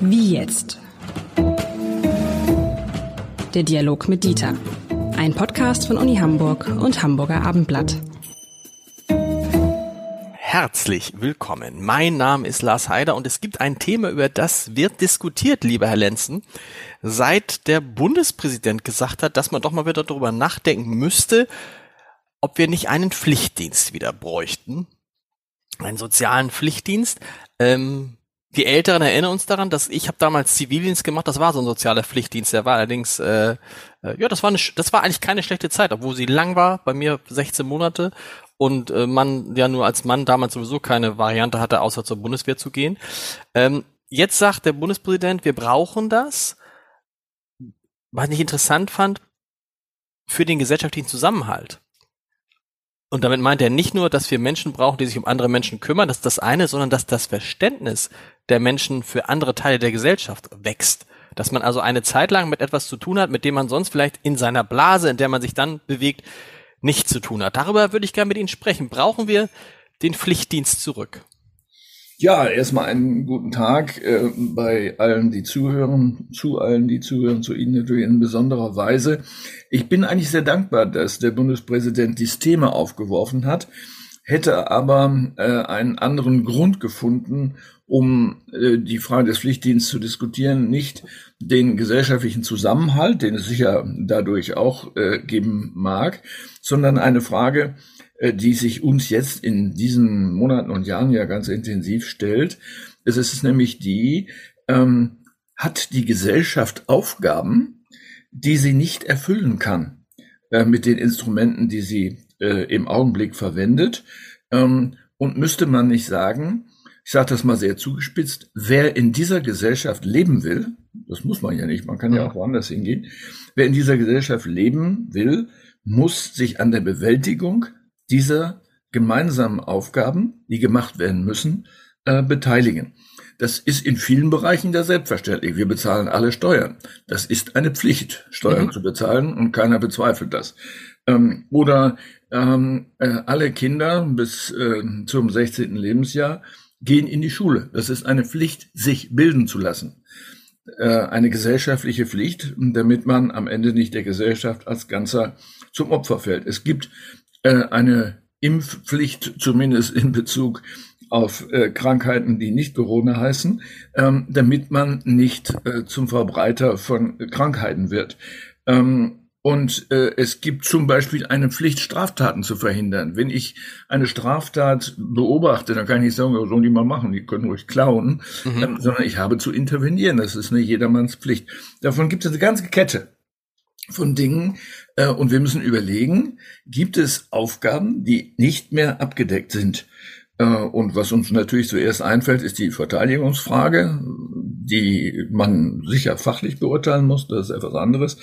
Wie jetzt? Der Dialog mit Dieter. Ein Podcast von Uni Hamburg und Hamburger Abendblatt. Herzlich willkommen. Mein Name ist Lars Heider und es gibt ein Thema, über das wird diskutiert, lieber Herr Lenzen, seit der Bundespräsident gesagt hat, dass man doch mal wieder darüber nachdenken müsste, ob wir nicht einen Pflichtdienst wieder bräuchten. Einen sozialen Pflichtdienst. Ähm, die Älteren erinnern uns daran, dass ich habe damals Zivildienst gemacht, das war so ein sozialer Pflichtdienst, der war allerdings, äh, äh, ja, das war, eine, das war eigentlich keine schlechte Zeit, obwohl sie lang war, bei mir 16 Monate und äh, man ja nur als Mann damals sowieso keine Variante hatte, außer zur Bundeswehr zu gehen. Ähm, jetzt sagt der Bundespräsident, wir brauchen das. Was ich interessant fand, für den gesellschaftlichen Zusammenhalt. Und damit meint er nicht nur, dass wir Menschen brauchen, die sich um andere Menschen kümmern, das ist das eine, sondern dass das Verständnis der Menschen für andere Teile der Gesellschaft wächst. Dass man also eine Zeit lang mit etwas zu tun hat, mit dem man sonst vielleicht in seiner Blase, in der man sich dann bewegt, nichts zu tun hat. Darüber würde ich gerne mit Ihnen sprechen. Brauchen wir den Pflichtdienst zurück? Ja, erstmal einen guten Tag äh, bei allen, die zuhören, zu allen, die zuhören, zu Ihnen natürlich in besonderer Weise. Ich bin eigentlich sehr dankbar, dass der Bundespräsident dieses Thema aufgeworfen hat, hätte aber äh, einen anderen Grund gefunden, um äh, die Frage des Pflichtdienstes zu diskutieren, nicht den gesellschaftlichen Zusammenhalt, den es sicher dadurch auch äh, geben mag, sondern eine Frage, die sich uns jetzt in diesen Monaten und Jahren ja ganz intensiv stellt. Es ist nämlich die, ähm, hat die Gesellschaft Aufgaben, die sie nicht erfüllen kann äh, mit den Instrumenten, die sie äh, im Augenblick verwendet. Ähm, und müsste man nicht sagen, ich sage das mal sehr zugespitzt, wer in dieser Gesellschaft leben will, das muss man ja nicht, man kann ja auch woanders hingehen, wer in dieser Gesellschaft leben will, muss sich an der Bewältigung dieser gemeinsamen Aufgaben, die gemacht werden müssen, äh, beteiligen. Das ist in vielen Bereichen ja selbstverständlich. Wir bezahlen alle Steuern. Das ist eine Pflicht, Steuern mhm. zu bezahlen und keiner bezweifelt das. Ähm, oder ähm, äh, alle Kinder bis äh, zum 16. Lebensjahr gehen in die Schule. Das ist eine Pflicht, sich bilden zu lassen. Äh, eine gesellschaftliche Pflicht, damit man am Ende nicht der Gesellschaft als Ganzer zum Opfer fällt. Es gibt eine Impfpflicht, zumindest in Bezug auf äh, Krankheiten, die nicht Corona heißen, ähm, damit man nicht äh, zum Verbreiter von Krankheiten wird. Ähm, und äh, es gibt zum Beispiel eine Pflicht, Straftaten zu verhindern. Wenn ich eine Straftat beobachte, dann kann ich nicht sagen, was sollen die mal machen, die können ruhig klauen, mhm. ähm, sondern ich habe zu intervenieren. Das ist eine jedermanns Pflicht. Davon gibt es eine ganze Kette von Dingen, äh, und wir müssen überlegen, gibt es Aufgaben, die nicht mehr abgedeckt sind? Äh, und was uns natürlich zuerst einfällt, ist die Verteidigungsfrage, die man sicher fachlich beurteilen muss, das ist etwas anderes,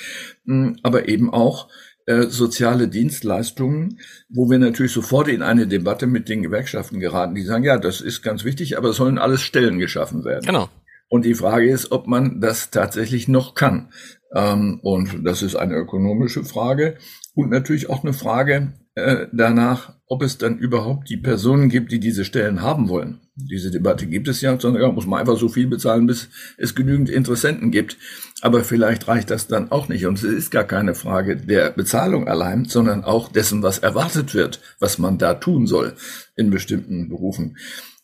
hm, aber eben auch äh, soziale Dienstleistungen, wo wir natürlich sofort in eine Debatte mit den Gewerkschaften geraten, die sagen, ja, das ist ganz wichtig, aber es sollen alles Stellen geschaffen werden. Genau. Und die Frage ist, ob man das tatsächlich noch kann. Ähm, und das ist eine ökonomische Frage und natürlich auch eine Frage äh, danach, ob es dann überhaupt die Personen gibt, die diese Stellen haben wollen. Diese Debatte gibt es ja, sondern ja, muss man einfach so viel bezahlen, bis es genügend Interessenten gibt. Aber vielleicht reicht das dann auch nicht. Und es ist gar keine Frage der Bezahlung allein, sondern auch dessen, was erwartet wird, was man da tun soll in bestimmten Berufen.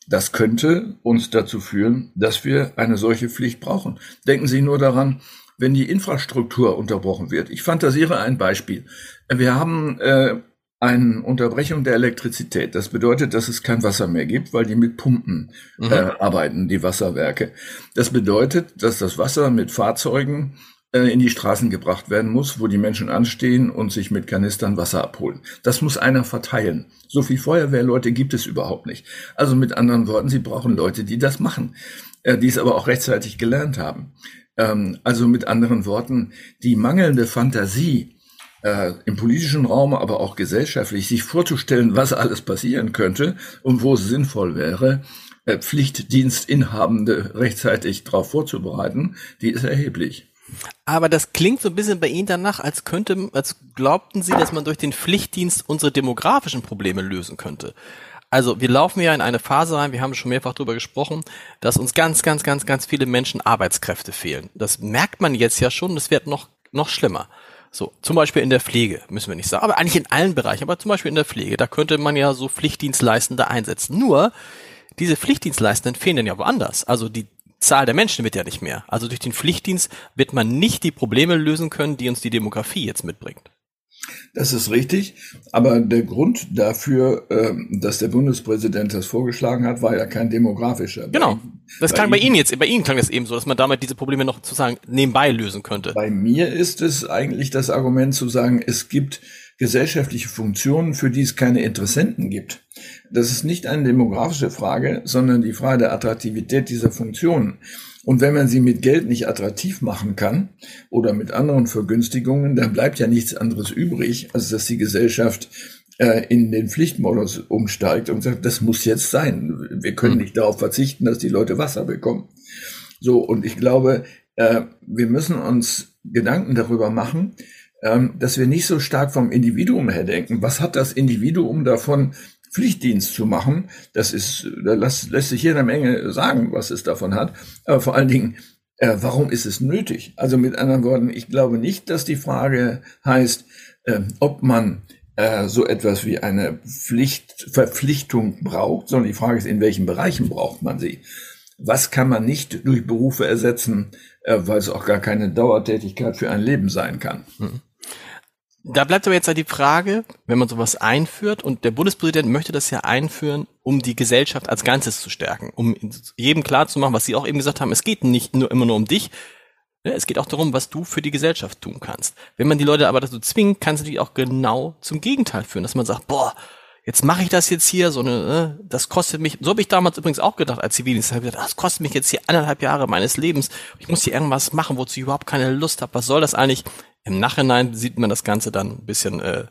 Das könnte uns dazu führen, dass wir eine solche Pflicht brauchen. Denken Sie nur daran, wenn die Infrastruktur unterbrochen wird. Ich fantasiere ein Beispiel. Wir haben äh, eine Unterbrechung der Elektrizität. Das bedeutet, dass es kein Wasser mehr gibt, weil die mit Pumpen mhm. äh, arbeiten, die Wasserwerke. Das bedeutet, dass das Wasser mit Fahrzeugen in die Straßen gebracht werden muss, wo die Menschen anstehen und sich mit Kanistern Wasser abholen. Das muss einer verteilen. So viel Feuerwehrleute gibt es überhaupt nicht. Also mit anderen Worten, Sie brauchen Leute, die das machen, äh, die es aber auch rechtzeitig gelernt haben. Ähm, also mit anderen Worten, die mangelnde Fantasie äh, im politischen Raum, aber auch gesellschaftlich, sich vorzustellen, was alles passieren könnte und wo es sinnvoll wäre, äh, Pflichtdienstinhabende rechtzeitig darauf vorzubereiten, die ist erheblich. Aber das klingt so ein bisschen bei Ihnen danach, als könnte, als glaubten Sie, dass man durch den Pflichtdienst unsere demografischen Probleme lösen könnte. Also wir laufen ja in eine Phase rein, wir haben schon mehrfach darüber gesprochen, dass uns ganz, ganz, ganz, ganz viele Menschen Arbeitskräfte fehlen. Das merkt man jetzt ja schon, das wird noch, noch schlimmer. So, zum Beispiel in der Pflege, müssen wir nicht sagen, aber eigentlich in allen Bereichen, aber zum Beispiel in der Pflege, da könnte man ja so Pflichtdienstleistende einsetzen. Nur, diese Pflichtdienstleistenden fehlen dann ja woanders. Also die Zahl der Menschen wird ja nicht mehr. Also durch den Pflichtdienst wird man nicht die Probleme lösen können, die uns die Demografie jetzt mitbringt. Das ist richtig, aber der Grund dafür, ähm, dass der Bundespräsident das vorgeschlagen hat, war ja kein demografischer. Genau. Das klang bei Ihnen jetzt, bei Ihnen klang das eben so, dass man damit diese Probleme noch sozusagen nebenbei lösen könnte. Bei mir ist es eigentlich das Argument zu sagen, es gibt gesellschaftliche Funktionen, für die es keine Interessenten gibt. Das ist nicht eine demografische Frage, sondern die Frage der Attraktivität dieser Funktionen. Und wenn man sie mit Geld nicht attraktiv machen kann oder mit anderen Vergünstigungen, dann bleibt ja nichts anderes übrig, als dass die Gesellschaft äh, in den Pflichtmodus umsteigt und sagt, das muss jetzt sein. Wir können hm. nicht darauf verzichten, dass die Leute Wasser bekommen. So, und ich glaube, äh, wir müssen uns Gedanken darüber machen, dass wir nicht so stark vom Individuum her denken. Was hat das Individuum davon, Pflichtdienst zu machen. Das ist, da lässt, lässt sich eine Menge sagen, was es davon hat. Aber vor allen Dingen, äh, warum ist es nötig? Also mit anderen Worten, ich glaube nicht, dass die Frage heißt, äh, ob man äh, so etwas wie eine Pflicht, Verpflichtung braucht, sondern die Frage ist, in welchen Bereichen braucht man sie? Was kann man nicht durch Berufe ersetzen, äh, weil es auch gar keine Dauertätigkeit für ein Leben sein kann? Mhm. Da bleibt aber jetzt halt die Frage, wenn man sowas einführt und der Bundespräsident möchte das ja einführen, um die Gesellschaft als Ganzes zu stärken, um jedem klar zu machen, was Sie auch eben gesagt haben, es geht nicht nur immer nur um dich, ne, es geht auch darum, was du für die Gesellschaft tun kannst. Wenn man die Leute aber dazu zwingt, kann es natürlich auch genau zum Gegenteil führen, dass man sagt, boah, jetzt mache ich das jetzt hier, so eine, ne, das kostet mich, so habe ich damals übrigens auch gedacht als Zivildienst, habe gedacht, das kostet mich jetzt hier eineinhalb Jahre meines Lebens, ich muss hier irgendwas machen, wozu ich überhaupt keine Lust habe, was soll das eigentlich? Im Nachhinein sieht man das Ganze dann ein bisschen äh,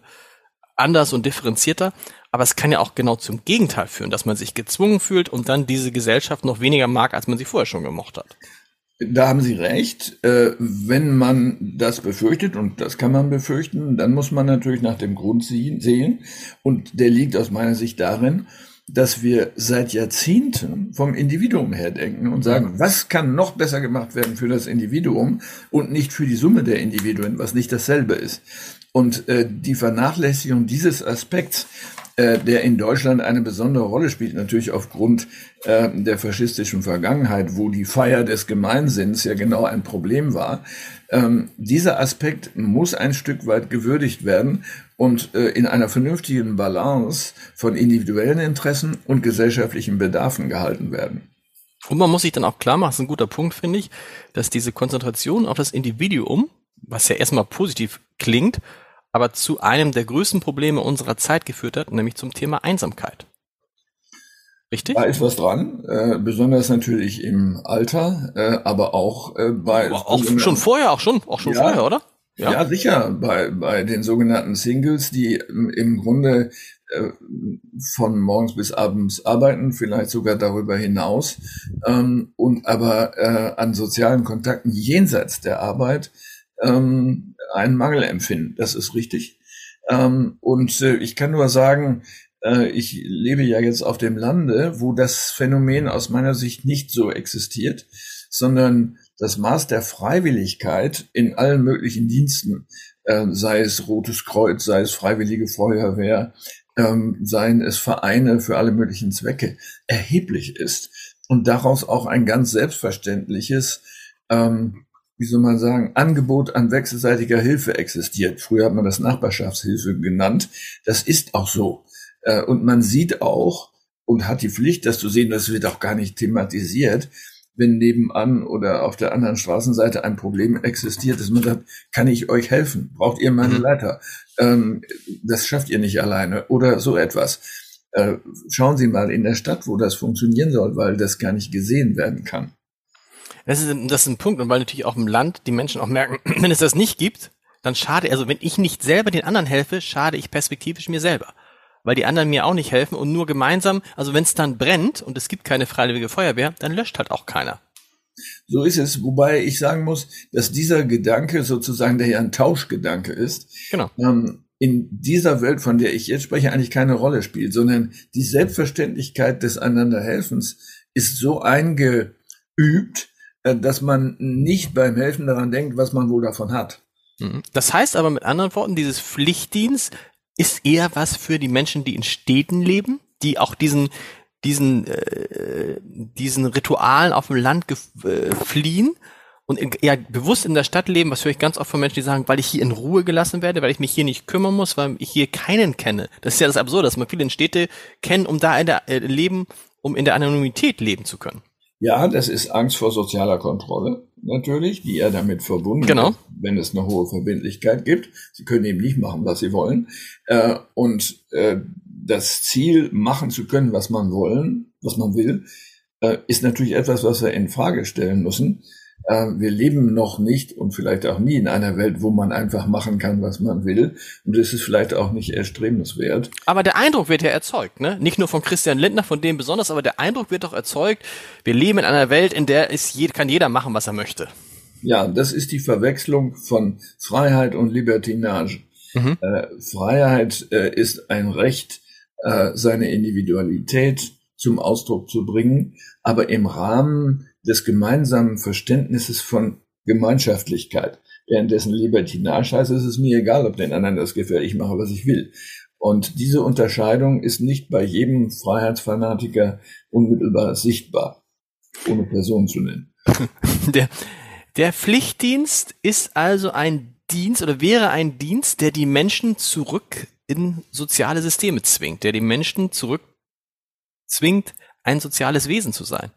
anders und differenzierter. Aber es kann ja auch genau zum Gegenteil führen, dass man sich gezwungen fühlt und dann diese Gesellschaft noch weniger mag, als man sie vorher schon gemocht hat. Da haben Sie recht. Äh, wenn man das befürchtet, und das kann man befürchten, dann muss man natürlich nach dem Grund sehen. Und der liegt aus meiner Sicht darin, dass wir seit Jahrzehnten vom Individuum her denken und sagen, was kann noch besser gemacht werden für das Individuum und nicht für die Summe der Individuen, was nicht dasselbe ist. Und äh, die Vernachlässigung dieses Aspekts, äh, der in Deutschland eine besondere Rolle spielt, natürlich aufgrund äh, der faschistischen Vergangenheit, wo die Feier des Gemeinsinns ja genau ein Problem war, ähm, dieser Aspekt muss ein Stück weit gewürdigt werden und äh, in einer vernünftigen Balance von individuellen Interessen und gesellschaftlichen Bedarfen gehalten werden. Und man muss sich dann auch klar machen, das ist ein guter Punkt, finde ich, dass diese Konzentration auf das Individuum, was ja erstmal positiv klingt, aber zu einem der größten Probleme unserer Zeit geführt hat, nämlich zum Thema Einsamkeit. Richtig? Da ist was dran, äh, besonders natürlich im Alter, äh, aber auch äh, bei. Aber auch schon vorher, auch schon, auch schon ja, vorher, oder? Ja. ja, sicher. Bei, bei den sogenannten Singles, die im Grunde äh, von morgens bis abends arbeiten, vielleicht sogar darüber hinaus, ähm, und aber äh, an sozialen Kontakten jenseits der Arbeit ähm, einen Mangel empfinden. Das ist richtig. Ähm, und äh, ich kann nur sagen, äh, ich lebe ja jetzt auf dem Lande, wo das Phänomen aus meiner Sicht nicht so existiert, sondern das Maß der Freiwilligkeit in allen möglichen Diensten, äh, sei es Rotes Kreuz, sei es Freiwillige Feuerwehr, ähm, seien es Vereine für alle möglichen Zwecke, erheblich ist und daraus auch ein ganz selbstverständliches, ähm, wie soll man sagen, Angebot an wechselseitiger Hilfe existiert. Früher hat man das Nachbarschaftshilfe genannt. Das ist auch so. Äh, und man sieht auch und hat die Pflicht, das zu sehen, das wird auch gar nicht thematisiert, wenn nebenan oder auf der anderen Straßenseite ein Problem existiert, dass man sagt, kann ich euch helfen? Braucht ihr meine mhm. Leiter? Ähm, das schafft ihr nicht alleine oder so etwas. Äh, schauen Sie mal in der Stadt, wo das funktionieren soll, weil das gar nicht gesehen werden kann. Das ist, das ist ein Punkt und weil natürlich auch im Land die Menschen auch merken, wenn es das nicht gibt, dann schade, also wenn ich nicht selber den anderen helfe, schade ich perspektivisch mir selber weil die anderen mir auch nicht helfen und nur gemeinsam, also wenn es dann brennt und es gibt keine freiwillige Feuerwehr, dann löscht halt auch keiner. So ist es, wobei ich sagen muss, dass dieser Gedanke sozusagen, der ja ein Tauschgedanke ist, genau. ähm, in dieser Welt, von der ich jetzt spreche, eigentlich keine Rolle spielt, sondern die Selbstverständlichkeit des Einanderhelfens ist so eingeübt, äh, dass man nicht beim Helfen daran denkt, was man wohl davon hat. Mhm. Das heißt aber mit anderen Worten, dieses Pflichtdienst ist eher was für die Menschen, die in Städten leben, die auch diesen diesen äh, diesen Ritualen auf dem Land äh, fliehen und in, ja bewusst in der Stadt leben, was höre ich ganz oft von Menschen, die sagen, weil ich hier in Ruhe gelassen werde, weil ich mich hier nicht kümmern muss, weil ich hier keinen kenne. Das ist ja das Absurde, dass man viele in Städte kennen, um da in der äh, leben, um in der Anonymität leben zu können. Ja, das ist Angst vor sozialer Kontrolle natürlich, die er damit verbunden genau. Ist, wenn es eine hohe Verbindlichkeit gibt. Sie können eben nicht machen, was sie wollen. Äh, und äh, das Ziel, machen zu können, was man wollen, was man will, äh, ist natürlich etwas, was wir in Frage stellen müssen. Äh, wir leben noch nicht und vielleicht auch nie in einer Welt, wo man einfach machen kann, was man will. Und es ist vielleicht auch nicht erstrebenswert. Aber der Eindruck wird ja erzeugt, ne? Nicht nur von Christian Lindner, von dem besonders, aber der Eindruck wird doch erzeugt, wir leben in einer Welt, in der es kann jeder machen, was er möchte. Ja, das ist die Verwechslung von Freiheit und Libertinage. Mhm. Äh, Freiheit äh, ist ein Recht, äh, seine Individualität zum Ausdruck zu bringen, aber im Rahmen des gemeinsamen Verständnisses von Gemeinschaftlichkeit. Währenddessen Libertinage heißt, es ist mir egal, ob den anderen das gefällt, ich mache, was ich will. Und diese Unterscheidung ist nicht bei jedem Freiheitsfanatiker unmittelbar sichtbar, ohne Person zu nennen. Der, der Pflichtdienst ist also ein Dienst oder wäre ein Dienst, der die Menschen zurück in soziale Systeme zwingt, der die Menschen zurück zwingt, ein soziales Wesen zu sein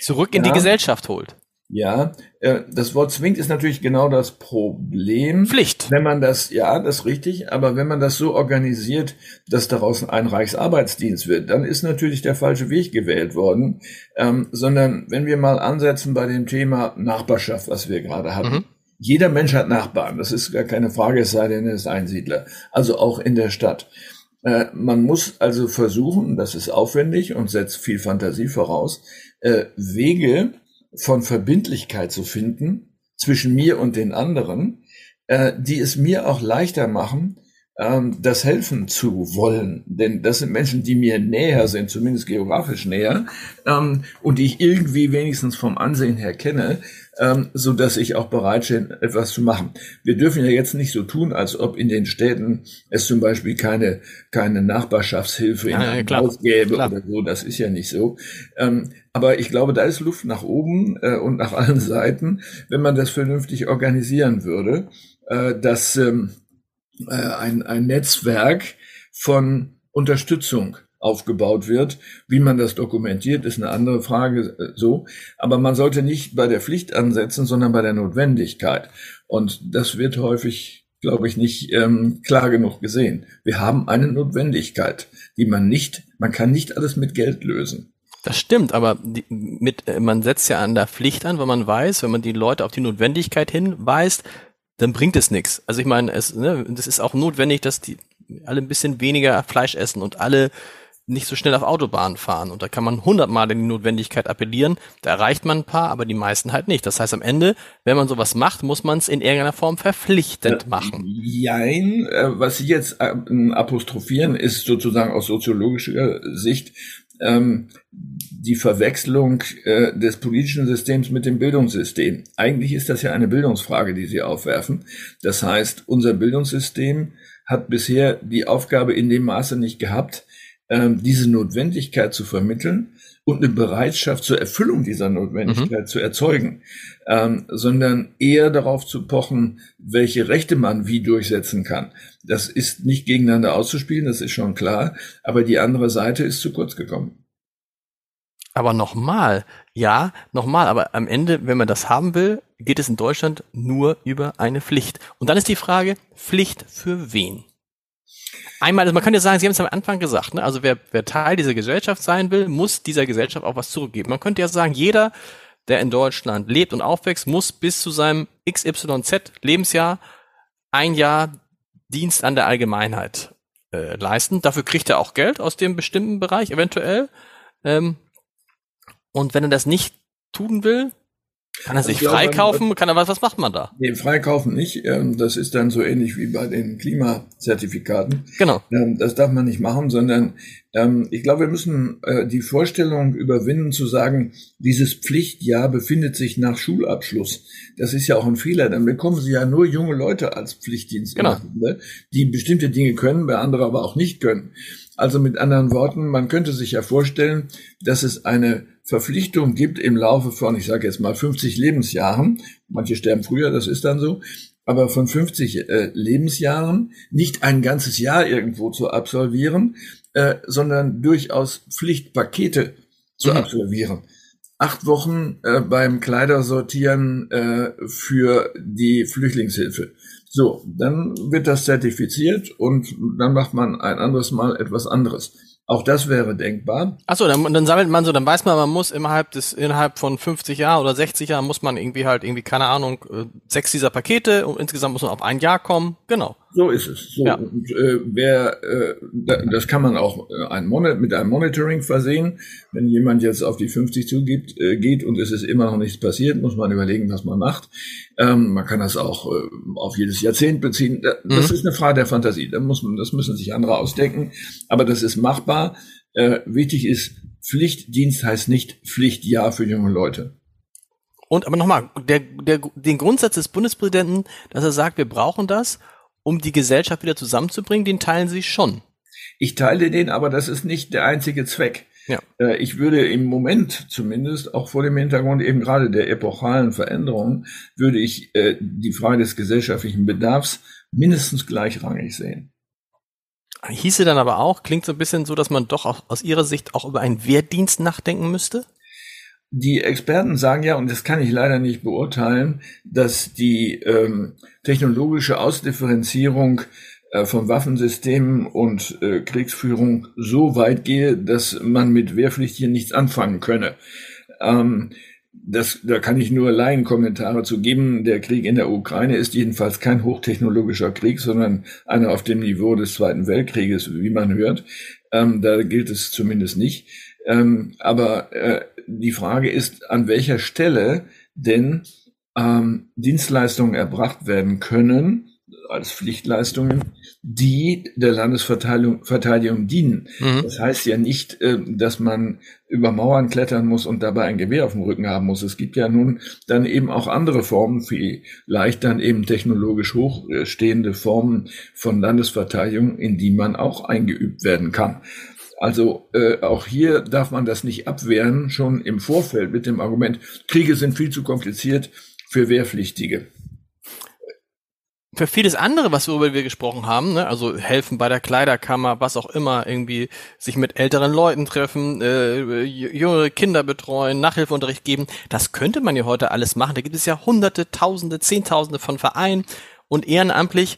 zurück in ja. die Gesellschaft holt. Ja, äh, das Wort zwingt ist natürlich genau das Problem. Pflicht. Wenn man das, ja, das ist richtig, aber wenn man das so organisiert, dass daraus ein Reichsarbeitsdienst wird, dann ist natürlich der falsche Weg gewählt worden. Ähm, sondern wenn wir mal ansetzen bei dem Thema Nachbarschaft, was wir gerade hatten. Mhm. Jeder Mensch hat Nachbarn, das ist gar keine Frage, es sei denn, er ist Einsiedler. Also auch in der Stadt. Äh, man muss also versuchen, das ist aufwendig und setzt viel Fantasie voraus, äh, Wege von Verbindlichkeit zu finden zwischen mir und den anderen, äh, die es mir auch leichter machen, ähm, das helfen zu wollen. Denn das sind Menschen, die mir näher sind, zumindest geografisch näher, ähm, und die ich irgendwie wenigstens vom Ansehen her kenne, ähm, so dass ich auch bereit bin, etwas zu machen. Wir dürfen ja jetzt nicht so tun, als ob in den Städten es zum Beispiel keine, keine Nachbarschaftshilfe in einem ja, Haus gäbe klar. oder so. Das ist ja nicht so. Ähm, aber ich glaube, da ist Luft nach oben äh, und nach allen Seiten, wenn man das vernünftig organisieren würde, äh, dass ähm, äh, ein, ein Netzwerk von Unterstützung aufgebaut wird. Wie man das dokumentiert, ist eine andere Frage äh, so. Aber man sollte nicht bei der Pflicht ansetzen, sondern bei der Notwendigkeit. Und das wird häufig, glaube ich, nicht ähm, klar genug gesehen. Wir haben eine Notwendigkeit, die man nicht, man kann nicht alles mit Geld lösen. Das stimmt, aber die, mit, äh, man setzt ja an der Pflicht an, weil man weiß, wenn man die Leute auf die Notwendigkeit hinweist, dann bringt es nichts. Also ich meine, es, ne, das ist auch notwendig, dass die alle ein bisschen weniger Fleisch essen und alle nicht so schnell auf Autobahnen fahren. Und da kann man hundertmal in die Notwendigkeit appellieren. Da erreicht man ein paar, aber die meisten halt nicht. Das heißt, am Ende, wenn man sowas macht, muss man es in irgendeiner Form verpflichtend machen. Jein, äh, was Sie jetzt äh, apostrophieren, ist sozusagen aus soziologischer Sicht ähm, die Verwechslung äh, des politischen Systems mit dem Bildungssystem. Eigentlich ist das ja eine Bildungsfrage, die Sie aufwerfen. Das heißt, unser Bildungssystem hat bisher die Aufgabe in dem Maße nicht gehabt, ähm, diese Notwendigkeit zu vermitteln und eine Bereitschaft zur Erfüllung dieser Notwendigkeit mhm. zu erzeugen, ähm, sondern eher darauf zu pochen, welche Rechte man wie durchsetzen kann. Das ist nicht gegeneinander auszuspielen, das ist schon klar, aber die andere Seite ist zu kurz gekommen. Aber nochmal, ja, nochmal, aber am Ende, wenn man das haben will, geht es in Deutschland nur über eine Pflicht. Und dann ist die Frage, Pflicht für wen? Einmal, also man könnte ja sagen, Sie haben es am Anfang gesagt, ne? also wer, wer Teil dieser Gesellschaft sein will, muss dieser Gesellschaft auch was zurückgeben. Man könnte ja sagen, jeder, der in Deutschland lebt und aufwächst, muss bis zu seinem XYZ Lebensjahr ein Jahr Dienst an der Allgemeinheit äh, leisten. Dafür kriegt er auch Geld aus dem bestimmten Bereich eventuell. Ähm, und wenn er das nicht tun will, Kann er sich freikaufen? Kann er was, was macht man da? Nee, freikaufen nicht. Ähm, das ist dann so ähnlich wie bei den Klimazertifikaten. Genau. Ähm, das darf man nicht machen, sondern ähm, ich glaube, wir müssen äh, die Vorstellung überwinden zu sagen, dieses Pflichtjahr befindet sich nach Schulabschluss. Das ist ja auch ein Fehler. Dann bekommen Sie ja nur junge Leute als Pflichtdienst, genau. die bestimmte Dinge können, bei anderen aber auch nicht können. Also mit anderen Worten, man könnte sich ja vorstellen, dass es eine Verpflichtung gibt im Laufe von, ich sage jetzt mal 50 Lebensjahren, manche sterben früher, das ist dann so, aber von 50 äh, Lebensjahren nicht ein ganzes Jahr irgendwo zu absolvieren, äh, sondern durchaus Pflichtpakete zu mhm. absolvieren. Acht Wochen äh, beim Kleidersortieren äh, für die Flüchtlingshilfe so, dann wird das zertifiziert und dann macht man ein anderes Mal etwas anderes. Auch das wäre denkbar. Achso, dann, dann sammelt man so, dann weiß man, man muss innerhalb des, innerhalb von 50 Jahren oder 60 Jahren muss man irgendwie halt irgendwie, keine Ahnung, äh, sechs dieser Pakete und insgesamt muss man auf ein Jahr kommen. Genau. So ist es. So. Ja. Und, äh, wer, äh, das kann man auch äh, ein Mon mit einem Monitoring versehen. Wenn jemand jetzt auf die 50 zugeht, äh, geht und es ist immer noch nichts passiert, muss man überlegen, was man macht. Ähm, man kann das auch äh, auf jedes Jahrzehnt beziehen. Das mhm. ist eine Frage der Fantasie. Da muss man, das müssen sich andere ausdenken. Aber das ist machbar. Äh, wichtig ist, Pflichtdienst heißt nicht Pflichtjahr für junge Leute. Und aber nochmal, der, der, den Grundsatz des Bundespräsidenten, dass er sagt, wir brauchen das um die Gesellschaft wieder zusammenzubringen, den teilen Sie schon. Ich teile den, aber das ist nicht der einzige Zweck. Ja. Äh, ich würde im Moment zumindest, auch vor dem Hintergrund eben gerade der epochalen Veränderungen, würde ich äh, die Frage des gesellschaftlichen Bedarfs mindestens gleichrangig sehen. Hieße dann aber auch, klingt so ein bisschen so, dass man doch aus Ihrer Sicht auch über einen Wehrdienst nachdenken müsste? Die Experten sagen ja, und das kann ich leider nicht beurteilen, dass die ähm, technologische Ausdifferenzierung äh, von Waffensystemen und äh, Kriegsführung so weit gehe, dass man mit Wehrpflichtigen nichts anfangen könne. Ähm, das, da kann ich nur Laienkommentare zu geben. Der Krieg in der Ukraine ist jedenfalls kein hochtechnologischer Krieg, sondern einer auf dem Niveau des Zweiten Weltkrieges, wie man hört. Ähm, da gilt es zumindest nicht. Ähm, aber äh, die Frage ist, an welcher Stelle denn ähm, Dienstleistungen erbracht werden können als Pflichtleistungen, die der Landesverteidigung Verteidigung dienen. Mhm. Das heißt ja nicht, äh, dass man über Mauern klettern muss und dabei ein Gewehr auf dem Rücken haben muss. Es gibt ja nun dann eben auch andere Formen, vielleicht dann eben technologisch hochstehende Formen von Landesverteidigung, in die man auch eingeübt werden kann. Also äh, auch hier darf man das nicht abwehren, schon im Vorfeld mit dem Argument, Kriege sind viel zu kompliziert für Wehrpflichtige. Für vieles andere, was worüber wir gesprochen haben, ne, also helfen bei der Kleiderkammer, was auch immer, irgendwie sich mit älteren Leuten treffen, äh, jüngere Kinder betreuen, Nachhilfeunterricht geben, das könnte man ja heute alles machen. Da gibt es ja hunderte, tausende, zehntausende von Vereinen und ehrenamtlich.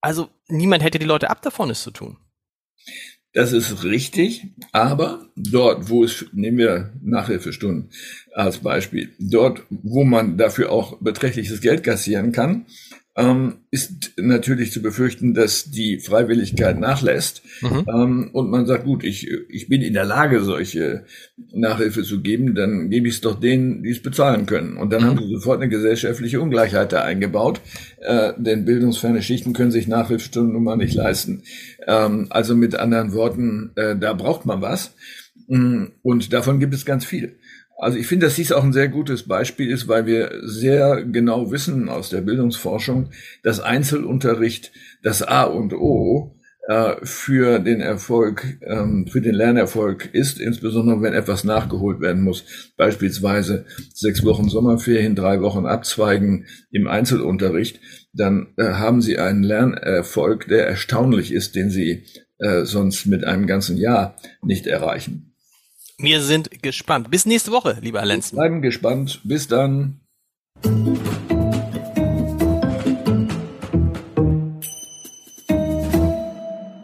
Also niemand hätte die Leute ab davon, es zu tun. Das ist richtig, aber dort, wo es, nehmen wir Nachhilfestunden als Beispiel, dort, wo man dafür auch beträchtliches Geld kassieren kann, ähm, ist natürlich zu befürchten, dass die Freiwilligkeit nachlässt mhm. ähm, und man sagt, gut, ich, ich bin in der Lage, solche Nachhilfe zu geben, dann gebe ich es doch denen, die es bezahlen können. Und dann mhm. haben sie sofort eine gesellschaftliche Ungleichheit da eingebaut, äh, denn bildungsferne Schichten können sich Nachhilfestunden nun mal nicht leisten. Ähm, also mit anderen Worten, äh, da braucht man was. Mm, und davon gibt es ganz viel. Also ich finde, dass dies auch ein sehr gutes Beispiel ist, weil wir sehr genau wissen aus der Bildungsforschung, dass Einzelunterricht das A und O äh, für den Erfolg, ähm, für den Lernerfolg ist, insbesondere wenn etwas nachgeholt werden muss. Beispielsweise sechs Wochen Sommerferien, drei Wochen Abzweigen im Einzelunterricht, dann äh, haben Sie einen Lernerfolg, der erstaunlich ist, den Sie äh, sonst mit einem ganzen Jahr nicht erreichen. Wir sind gespannt. Bis nächste Woche, lieber Herr Lenzen. Bleiben gespannt. Bis dann.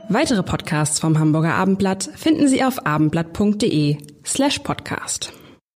Weitere Podcasts vom Hamburger Abendblatt finden Sie auf abendblatt.de slash podcast.